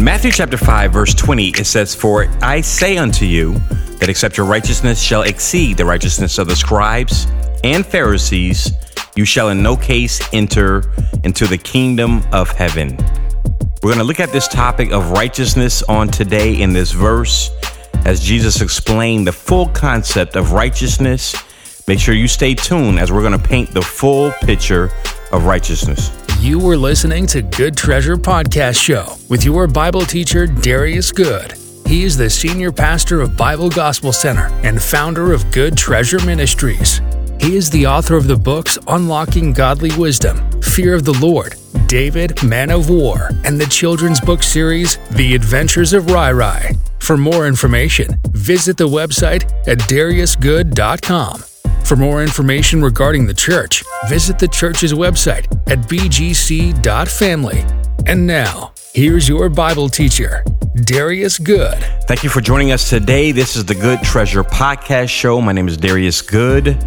In Matthew chapter 5, verse 20, it says, For I say unto you that except your righteousness shall exceed the righteousness of the scribes and Pharisees, you shall in no case enter into the kingdom of heaven. We're going to look at this topic of righteousness on today in this verse as Jesus explained the full concept of righteousness. Make sure you stay tuned as we're going to paint the full picture of righteousness. You were listening to Good Treasure Podcast Show with your Bible teacher, Darius Good. He is the senior pastor of Bible Gospel Center and founder of Good Treasure Ministries. He is the author of the books Unlocking Godly Wisdom, Fear of the Lord, David, Man of War, and the children's book series, The Adventures of Rai Rai. For more information, visit the website at dariusgood.com. For more information regarding the church, visit the church's website at bgc.family. And now, here's your Bible teacher, Darius Good. Thank you for joining us today. This is the Good Treasure Podcast Show. My name is Darius Good.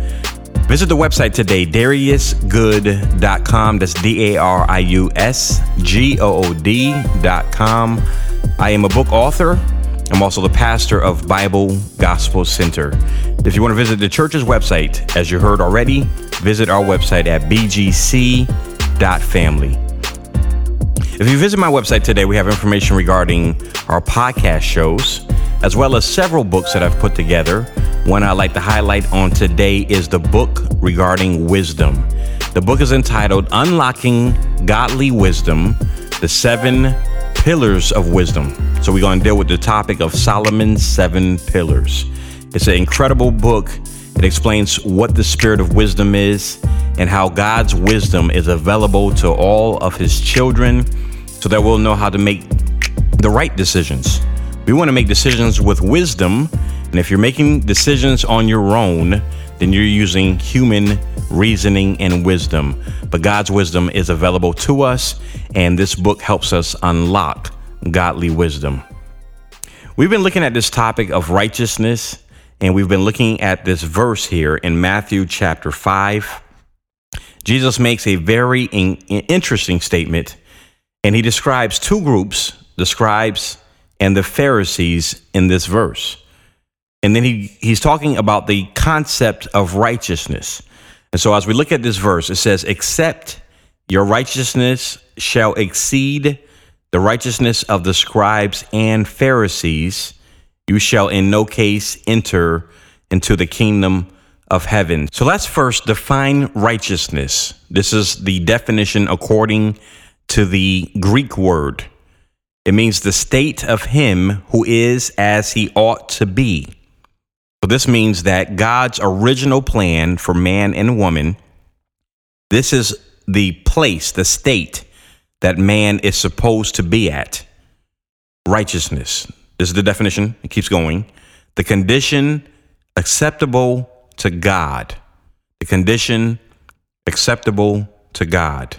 Visit the website today, dariusgood.com. That's D A R I U S G O O D.com. I am a book author. I'm also the pastor of Bible Gospel Center. If you want to visit the church's website, as you heard already, visit our website at bgc.family. If you visit my website today, we have information regarding our podcast shows, as well as several books that I've put together. One I'd like to highlight on today is the book regarding wisdom. The book is entitled Unlocking Godly Wisdom The Seven Pillars of Wisdom. So, we're going to deal with the topic of Solomon's Seven Pillars. It's an incredible book. It explains what the spirit of wisdom is and how God's wisdom is available to all of his children so that we'll know how to make the right decisions. We want to make decisions with wisdom. And if you're making decisions on your own, then you're using human reasoning and wisdom. But God's wisdom is available to us, and this book helps us unlock godly wisdom. We've been looking at this topic of righteousness, and we've been looking at this verse here in Matthew chapter 5. Jesus makes a very in- interesting statement, and he describes two groups the scribes and the Pharisees in this verse. And then he, he's talking about the concept of righteousness. And so as we look at this verse, it says, Except your righteousness shall exceed the righteousness of the scribes and Pharisees, you shall in no case enter into the kingdom of heaven. So let's first define righteousness. This is the definition according to the Greek word. It means the state of him who is as he ought to be. So this means that God's original plan for man and woman, this is the place, the state that man is supposed to be at. Righteousness. This is the definition. It keeps going. The condition acceptable to God. The condition acceptable to God.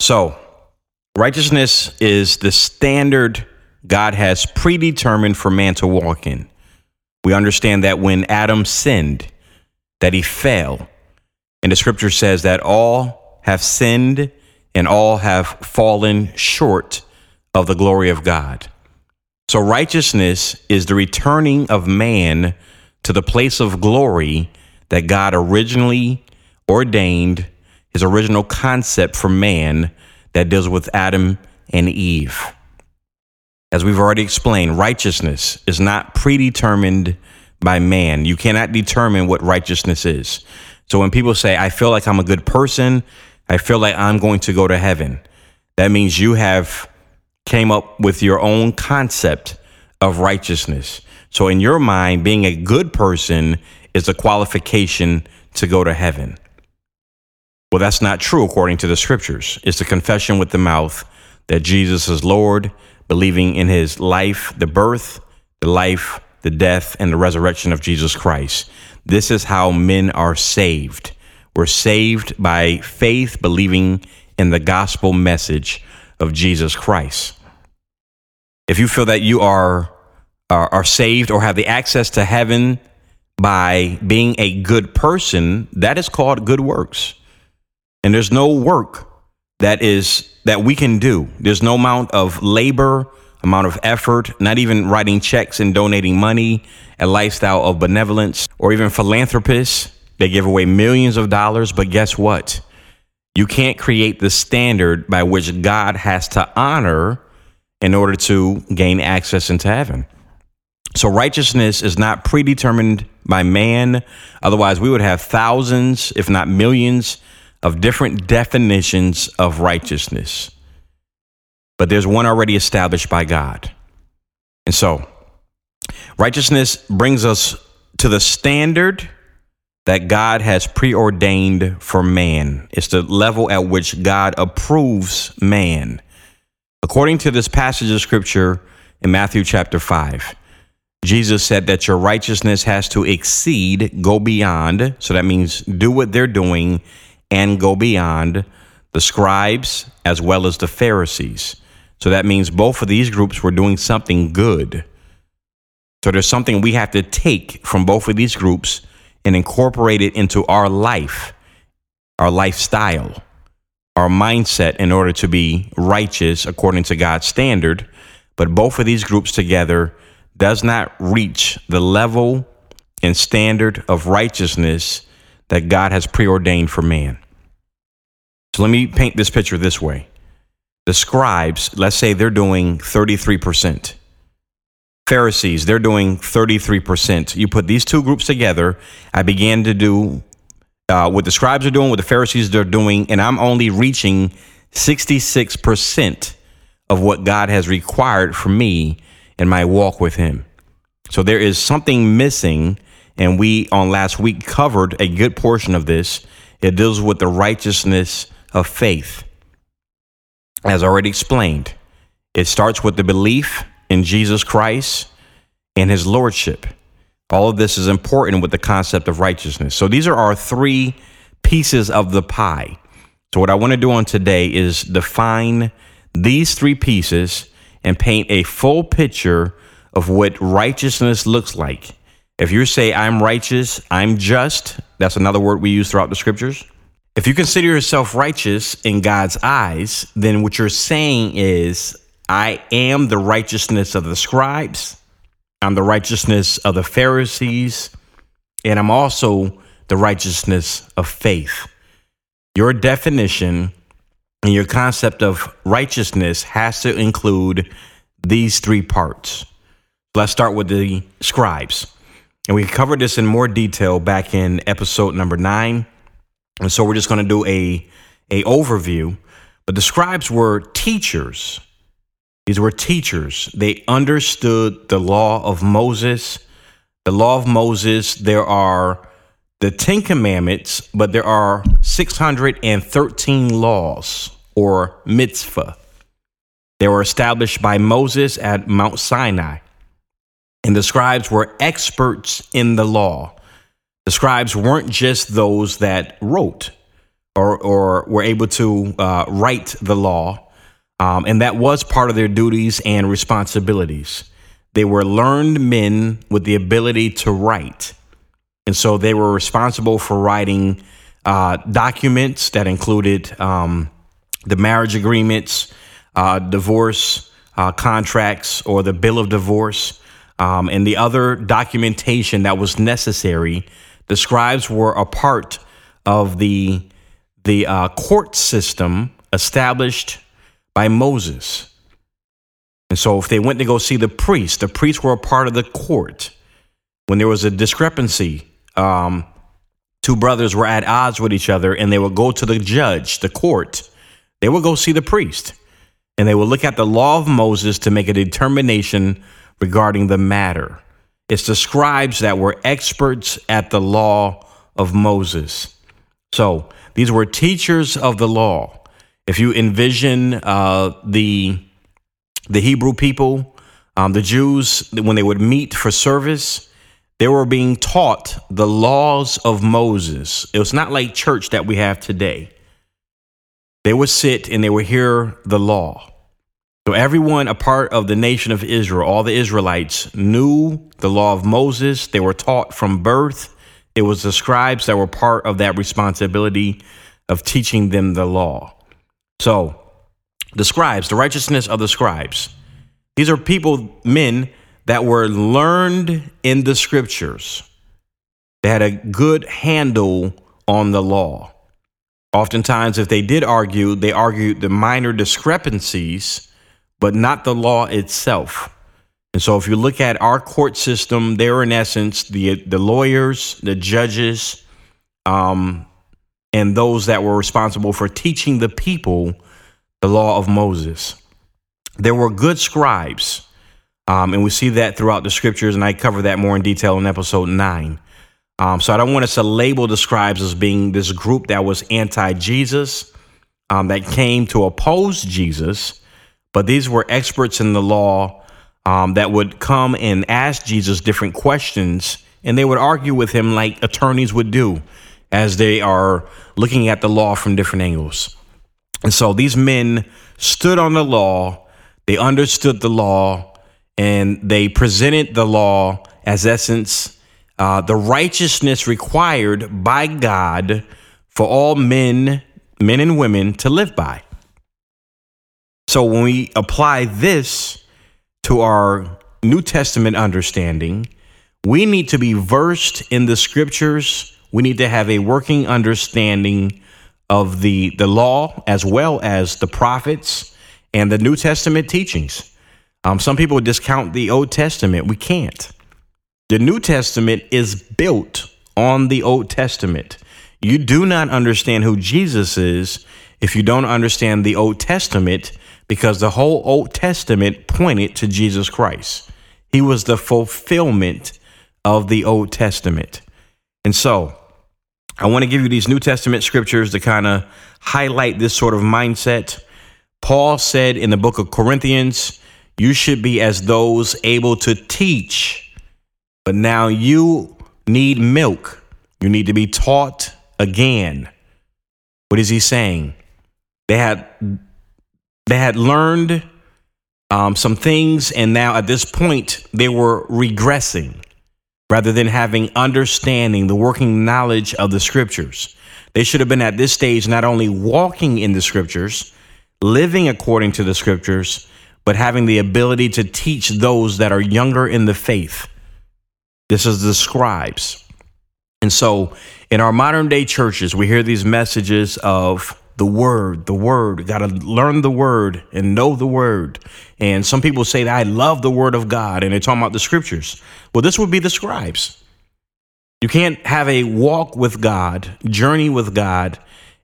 So, righteousness is the standard God has predetermined for man to walk in. We understand that when Adam sinned, that he fell. And the scripture says that all have sinned and all have fallen short of the glory of God. So righteousness is the returning of man to the place of glory that God originally ordained, his original concept for man that deals with Adam and Eve. As we've already explained, righteousness is not predetermined by man. You cannot determine what righteousness is. So when people say, I feel like I'm a good person, I feel like I'm going to go to heaven, that means you have came up with your own concept of righteousness. So in your mind, being a good person is a qualification to go to heaven. Well, that's not true according to the scriptures. It's the confession with the mouth that Jesus is Lord believing in his life, the birth, the life, the death, and the resurrection of Jesus Christ. This is how men are saved. We're saved by faith, believing in the gospel message of Jesus Christ. If you feel that you are, are, are saved or have the access to heaven by being a good person, that is called good works. And there's no work that is that we can do. There's no amount of labor, amount of effort, not even writing checks and donating money, a lifestyle of benevolence, or even philanthropists. They give away millions of dollars, but guess what? You can't create the standard by which God has to honor in order to gain access into heaven. So righteousness is not predetermined by man. Otherwise, we would have thousands, if not millions, of different definitions of righteousness. But there's one already established by God. And so, righteousness brings us to the standard that God has preordained for man. It's the level at which God approves man. According to this passage of scripture in Matthew chapter 5, Jesus said that your righteousness has to exceed, go beyond. So that means do what they're doing and go beyond the scribes as well as the Pharisees. So that means both of these groups were doing something good. So there's something we have to take from both of these groups and incorporate it into our life, our lifestyle, our mindset in order to be righteous according to God's standard. But both of these groups together does not reach the level and standard of righteousness that God has preordained for man. So let me paint this picture this way. The scribes, let's say they're doing 33%. Pharisees, they're doing 33%. You put these two groups together, I began to do uh, what the scribes are doing, what the Pharisees are doing, and I'm only reaching 66% of what God has required for me in my walk with Him. So there is something missing, and we on last week covered a good portion of this. It deals with the righteousness of faith. As already explained, it starts with the belief in Jesus Christ and His Lordship. All of this is important with the concept of righteousness. So these are our three pieces of the pie. So, what I want to do on today is define these three pieces and paint a full picture of what righteousness looks like. If you say, I'm righteous, I'm just, that's another word we use throughout the scriptures. If you consider yourself righteous in God's eyes, then what you're saying is, I am the righteousness of the scribes, I'm the righteousness of the Pharisees, and I'm also the righteousness of faith. Your definition and your concept of righteousness has to include these three parts. Let's start with the scribes. And we covered this in more detail back in episode number nine. And so we're just going to do a, a overview. But the scribes were teachers. These were teachers. They understood the law of Moses. The law of Moses, there are the Ten Commandments, but there are 613 laws or mitzvah. They were established by Moses at Mount Sinai. And the scribes were experts in the law. The scribes weren't just those that wrote or, or were able to uh, write the law, um, and that was part of their duties and responsibilities. They were learned men with the ability to write. And so they were responsible for writing uh, documents that included um, the marriage agreements, uh, divorce uh, contracts, or the bill of divorce, um, and the other documentation that was necessary. The scribes were a part of the the uh, court system established by Moses. And so, if they went to go see the priest, the priests were a part of the court. When there was a discrepancy um, two brothers were at odds with each other and they would go to the judge, the court. They would go see the priest and they would look at the law of Moses to make a determination regarding the matter. It's the scribes that were experts at the law of Moses. So these were teachers of the law. If you envision uh, the the Hebrew people, um, the Jews, when they would meet for service, they were being taught the laws of Moses. It was not like church that we have today. They would sit and they would hear the law. So, everyone, a part of the nation of Israel, all the Israelites, knew the law of Moses. They were taught from birth. It was the scribes that were part of that responsibility of teaching them the law. So, the scribes, the righteousness of the scribes, these are people, men that were learned in the scriptures. They had a good handle on the law. Oftentimes, if they did argue, they argued the minor discrepancies, but not the law itself. And so, if you look at our court system, they're in essence the the lawyers, the judges, um, and those that were responsible for teaching the people the law of Moses. There were good scribes, um, and we see that throughout the scriptures, and I cover that more in detail in episode nine. Um, so I don't want us to label the scribes as being this group that was anti Jesus, um, that came to oppose Jesus, but these were experts in the law um, that would come and ask Jesus different questions, and they would argue with him like attorneys would do as they are looking at the law from different angles. And so these men stood on the law, they understood the law, and they presented the law as essence uh, the righteousness required by God for all men, men and women to live by. So when we apply this to our New Testament understanding, we need to be versed in the scriptures. We need to have a working understanding of the, the law as well as the prophets and the New Testament teachings. Um, some people discount the Old Testament. We can't. The New Testament is built on the Old Testament. You do not understand who Jesus is if you don't understand the Old Testament because the whole Old Testament pointed to Jesus Christ. He was the fulfillment of the Old Testament. And so, I want to give you these New Testament scriptures to kind of highlight this sort of mindset. Paul said in the book of Corinthians, you should be as those able to teach but now you need milk. You need to be taught again. What is he saying? They had they had learned um, some things, and now at this point they were regressing rather than having understanding, the working knowledge of the scriptures. They should have been at this stage not only walking in the scriptures, living according to the scriptures, but having the ability to teach those that are younger in the faith. This is the scribes. And so in our modern day churches, we hear these messages of the word, the word, got to learn the word and know the word. And some people say that I love the word of God and they're talking about the scriptures. Well, this would be the scribes. You can't have a walk with God, journey with God,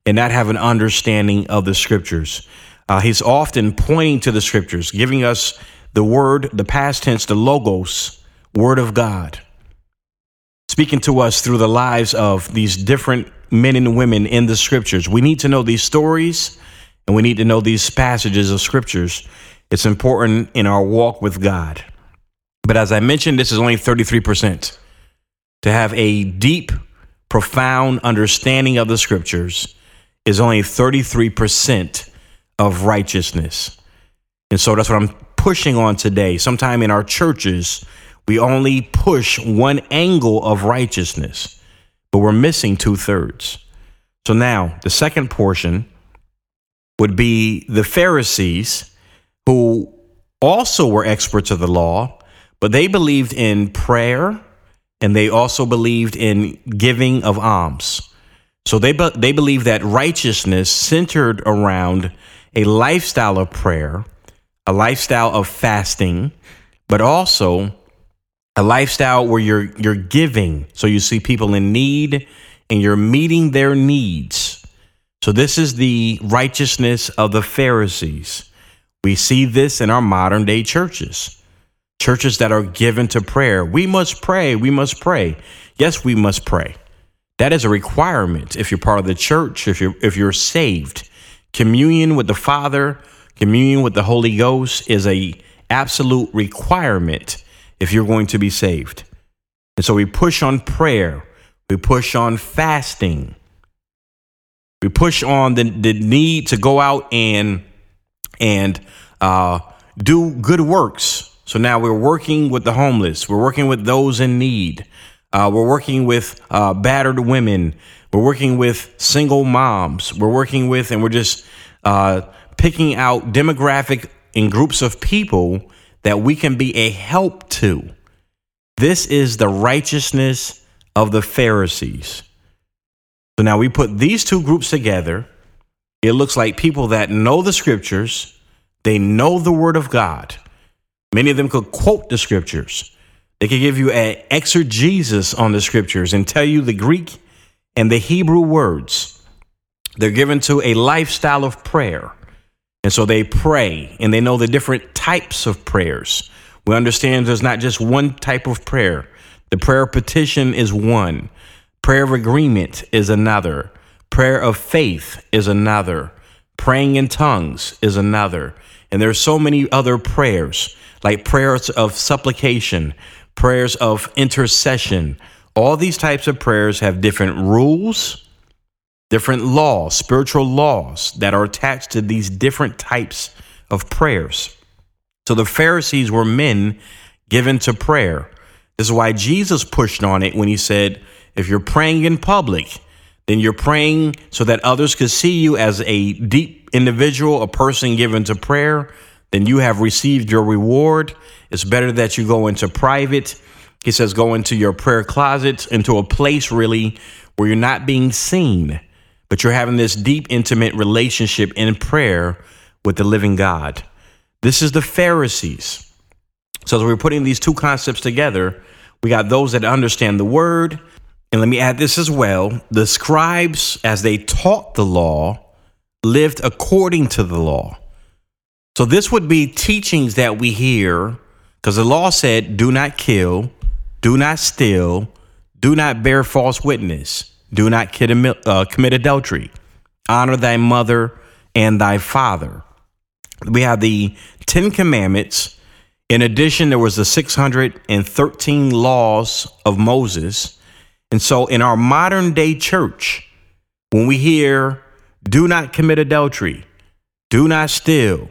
and not have an understanding of the scriptures. Uh, he's often pointing to the scriptures, giving us the word, the past tense, the logos, word of God speaking to us through the lives of these different men and women in the scriptures. We need to know these stories and we need to know these passages of scriptures. It's important in our walk with God. But as I mentioned, this is only 33%. To have a deep, profound understanding of the scriptures is only 33% of righteousness. And so that's what I'm pushing on today. Sometime in our churches, we only push one angle of righteousness, but we're missing two thirds. So now the second portion would be the Pharisees, who also were experts of the law, but they believed in prayer and they also believed in giving of alms. So they, be- they believed that righteousness centered around a lifestyle of prayer, a lifestyle of fasting, but also a lifestyle where you're you're giving. So you see people in need and you're meeting their needs. So this is the righteousness of the pharisees. We see this in our modern day churches churches that are given to prayer. We must pray we must pray. Yes we must pray. That is a requirement if you're part of the church if you're if you're saved. Communion with the father communion with the holy ghost is a absolute requirement if you're going to be saved. And so we push on prayer, we push on fasting, we push on the, the need to go out and and uh, do good works. So now we're working with the homeless, we're working with those in need, uh, we're working with uh, battered women, we're working with single moms, we're working with, and we're just uh, picking out demographic and groups of people that we can be a help to. This is the righteousness of the Pharisees. So now we put these two groups together. It looks like people that know the scriptures, they know the word of God. Many of them could quote the scriptures. They could give you an exegesis on the scriptures and tell you the Greek and the Hebrew words. They're given to a lifestyle of prayer. And so they pray and they know the different types of prayers. We understand there's not just one type of prayer. The prayer of petition is one. Prayer of agreement is another. Prayer of faith is another. Praying in tongues is another. And there's so many other prayers, like prayers of supplication, prayers of intercession. All these types of prayers have different rules, different laws, spiritual laws that are attached to these different types of prayers. So the Pharisees were men given to prayer. This is why Jesus pushed on it when he said, if you're praying in public, then you're praying so that others could see you as a deep individual, a person given to prayer, then you have received your reward. It's better that you go into private. He says, go into your prayer closet, into a place really where you're not being seen, but you're having this deep, intimate relationship in prayer with the living God. This is the Pharisees. So as we're putting these two concepts together, we got those that understand the word and let me add this as well the scribes, as they taught the law, lived according to the law. So this would be teachings that we hear because the law said, do not kill, do not steal, do not bear false witness, do not uh, commit adultery, honor thy mother and thy father. We have the Ten Commandments. In addition, there was the 613 laws of Moses. And so in our modern day church, when we hear, do not commit adultery, do not steal,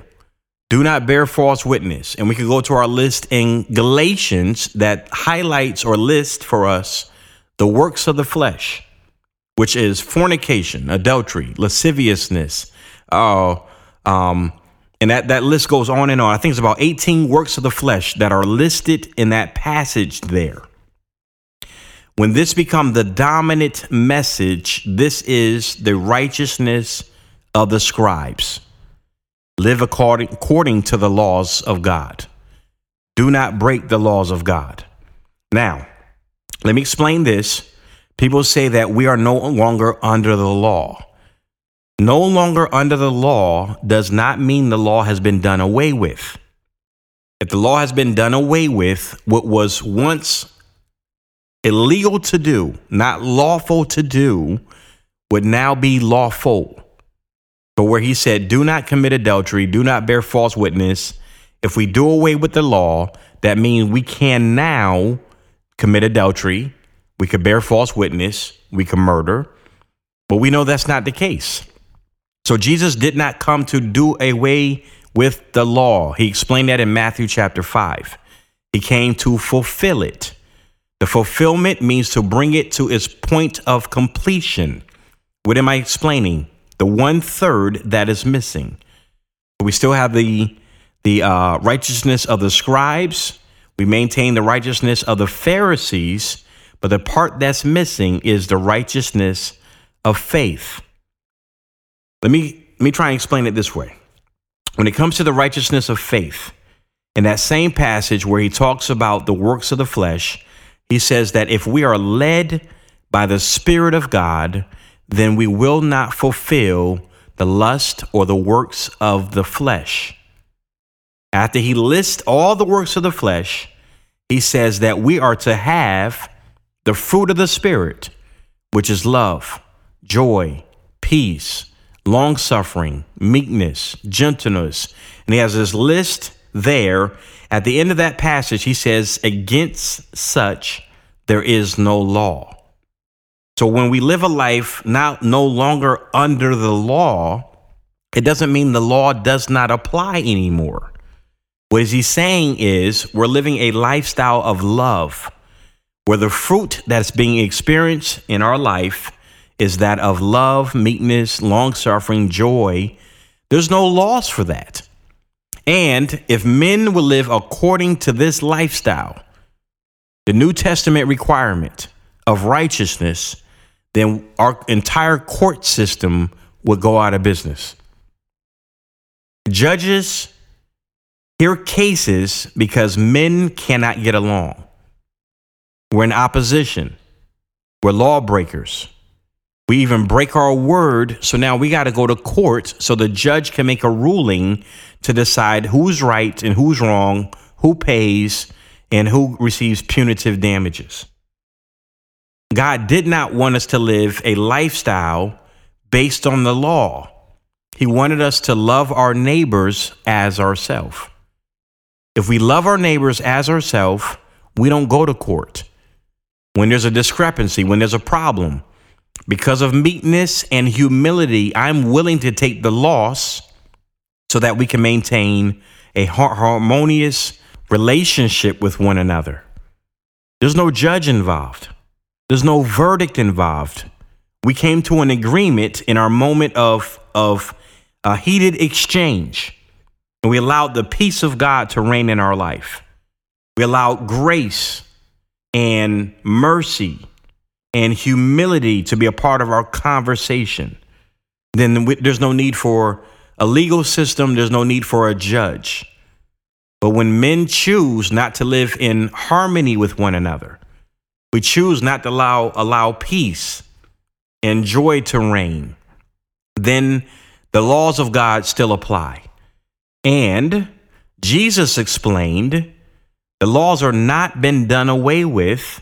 do not bear false witness, and we can go to our list in Galatians that highlights or lists for us the works of the flesh, which is fornication, adultery, lasciviousness, uh, um, and that, that list goes on and on. I think it's about 18 works of the flesh that are listed in that passage there. When this become the dominant message, this is the righteousness of the scribes. Live according, according to the laws of God. Do not break the laws of God. Now, let me explain this. People say that we are no longer under the law. No longer under the law does not mean the law has been done away with. If the law has been done away with, what was once illegal to do, not lawful to do, would now be lawful. But where he said, do not commit adultery, do not bear false witness. If we do away with the law, that means we can now commit adultery, we could bear false witness, we could murder. But we know that's not the case. So Jesus did not come to do away with the law. He explained that in Matthew chapter 5. He came to fulfill it. The fulfillment means to bring it to its point of completion. What am I explaining? The one third that is missing. We still have the the uh, righteousness of the scribes. We maintain the righteousness of the Pharisees, but the part that's missing is the righteousness of faith. Let me let me try and explain it this way. When it comes to the righteousness of faith, in that same passage where he talks about the works of the flesh, he says that if we are led by the Spirit of God, then we will not fulfill the lust or the works of the flesh. After he lists all the works of the flesh, he says that we are to have the fruit of the Spirit, which is love, joy, peace, long suffering, meekness, gentleness. And he has this list there. At the end of that passage, he says, Against such there is no law. So when we live a life now no longer under the law, it doesn't mean the law does not apply anymore. What is he saying is we're living a lifestyle of love where the fruit that's being experienced in our life is that of love, meekness, long suffering, joy. There's no loss for that. And if men will live according to this lifestyle, the New Testament requirement of righteousness, then our entire court system would go out of business. Judges hear cases because men cannot get along. We're in opposition. We're lawbreakers. We even break our word. So now we got to go to court so the judge can make a ruling to decide who's right and who's wrong, who pays, and who receives punitive damages. God did not want us to live a lifestyle based on the law. He wanted us to love our neighbors as ourselves. If we love our neighbors as ourselves, we don't go to court. When there's a discrepancy, when there's a problem, because of meekness and humility, I'm willing to take the loss so that we can maintain a harmonious relationship with one another. There's no judge involved, there's no verdict involved. We came to an agreement in our moment of, of a heated exchange, and we allowed the peace of God to reign in our life. We allowed grace and mercy and humility to be a part of our conversation, then there's no need for a legal system, there's no need for a judge. But when men choose not to live in harmony with one another, we choose not to allow, allow peace and joy to reign, then the laws of God still apply. And Jesus explained the laws are not been done away with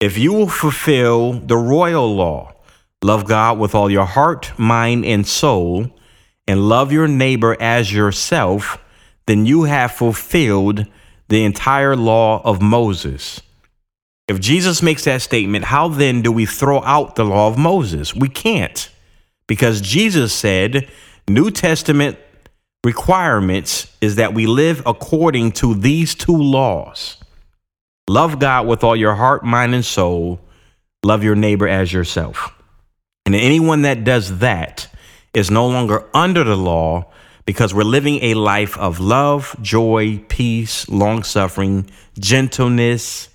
if you will fulfill the royal law, love God with all your heart, mind, and soul, and love your neighbor as yourself, then you have fulfilled the entire law of Moses. If Jesus makes that statement, how then do we throw out the law of Moses? We can't, because Jesus said, New Testament requirements is that we live according to these two laws. Love God with all your heart, mind, and soul. Love your neighbor as yourself. And anyone that does that is no longer under the law because we're living a life of love, joy, peace, long suffering, gentleness.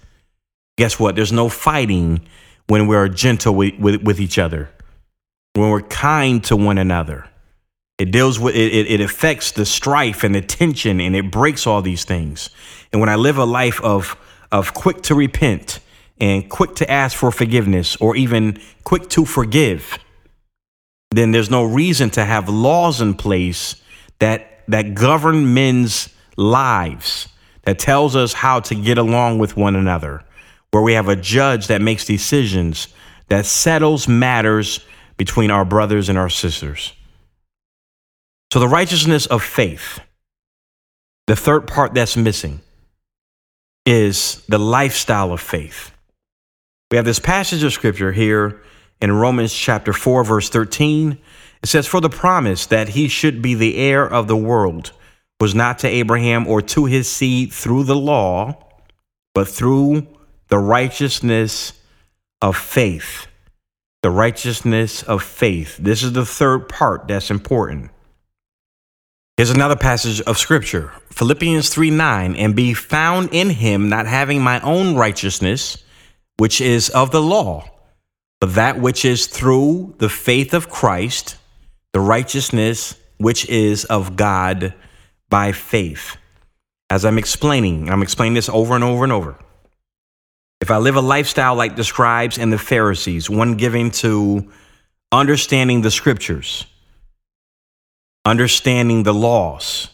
Guess what? There's no fighting when we're gentle with, with, with, each other, when we're kind to one another. It deals with it, it, affects the strife and the tension and it breaks all these things. And when I live a life of of quick to repent and quick to ask for forgiveness or even quick to forgive, then there's no reason to have laws in place that that govern men's lives that tells us how to get along with one another where we have a judge that makes decisions that settles matters between our brothers and our sisters so the righteousness of faith the third part that's missing is the lifestyle of faith. We have this passage of scripture here in Romans chapter 4, verse 13. It says, For the promise that he should be the heir of the world was not to Abraham or to his seed through the law, but through the righteousness of faith. The righteousness of faith. This is the third part that's important. Here's another passage of scripture Philippians 3 9, and be found in him, not having my own righteousness, which is of the law, but that which is through the faith of Christ, the righteousness which is of God by faith. As I'm explaining, I'm explaining this over and over and over. If I live a lifestyle like the scribes and the Pharisees, one giving to understanding the scriptures, understanding the laws,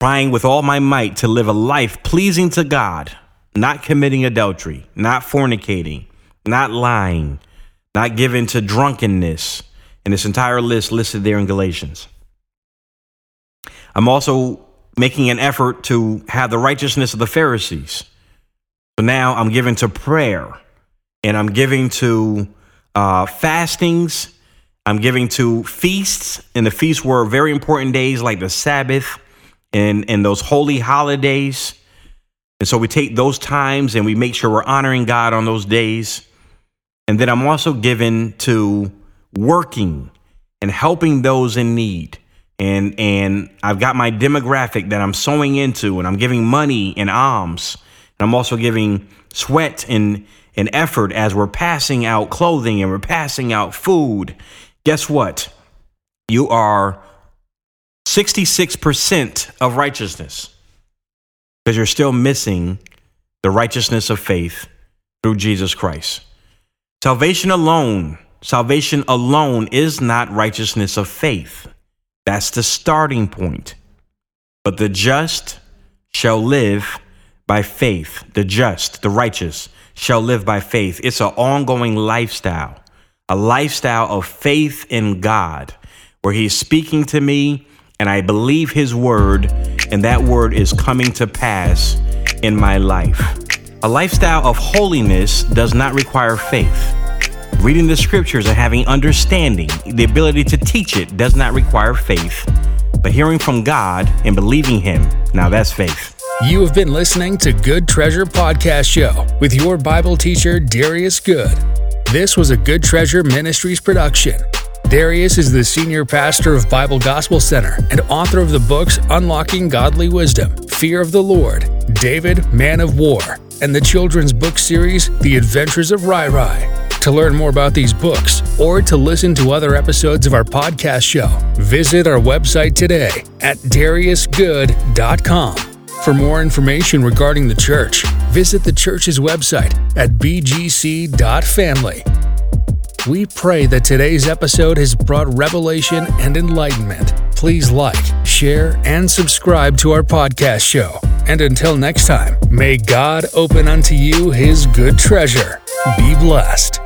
trying with all my might to live a life pleasing to God, not committing adultery, not fornicating, not lying, not given to drunkenness, and this entire list listed there in Galatians. I'm also making an effort to have the righteousness of the Pharisees. So now I'm given to prayer and I'm giving to uh, fastings I'm giving to feasts, and the feasts were very important days like the Sabbath and, and those holy holidays. And so we take those times and we make sure we're honoring God on those days. And then I'm also given to working and helping those in need. And and I've got my demographic that I'm sowing into and I'm giving money and alms. And I'm also giving sweat and, and effort as we're passing out clothing and we're passing out food. Guess what? You are 66% of righteousness because you're still missing the righteousness of faith through Jesus Christ. Salvation alone, salvation alone is not righteousness of faith. That's the starting point. But the just shall live by faith. The just, the righteous shall live by faith. It's an ongoing lifestyle, a lifestyle of faith in God, where He's speaking to me and I believe His word, and that word is coming to pass in my life. A lifestyle of holiness does not require faith. Reading the scriptures and having understanding, the ability to teach it, does not require faith. But hearing from God and believing Him, now that's faith. You have been listening to Good Treasure Podcast Show with your Bible teacher, Darius Good. This was a Good Treasure Ministries production. Darius is the senior pastor of Bible Gospel Center and author of the books Unlocking Godly Wisdom, Fear of the Lord, David, Man of War, and the children's book series, The Adventures of Rai Rai. To learn more about these books or to listen to other episodes of our podcast show, visit our website today at dariusgood.com. For more information regarding the church, visit the church's website at bgc.family. We pray that today's episode has brought revelation and enlightenment. Please like, share, and subscribe to our podcast show. And until next time, may God open unto you his good treasure. Be blessed.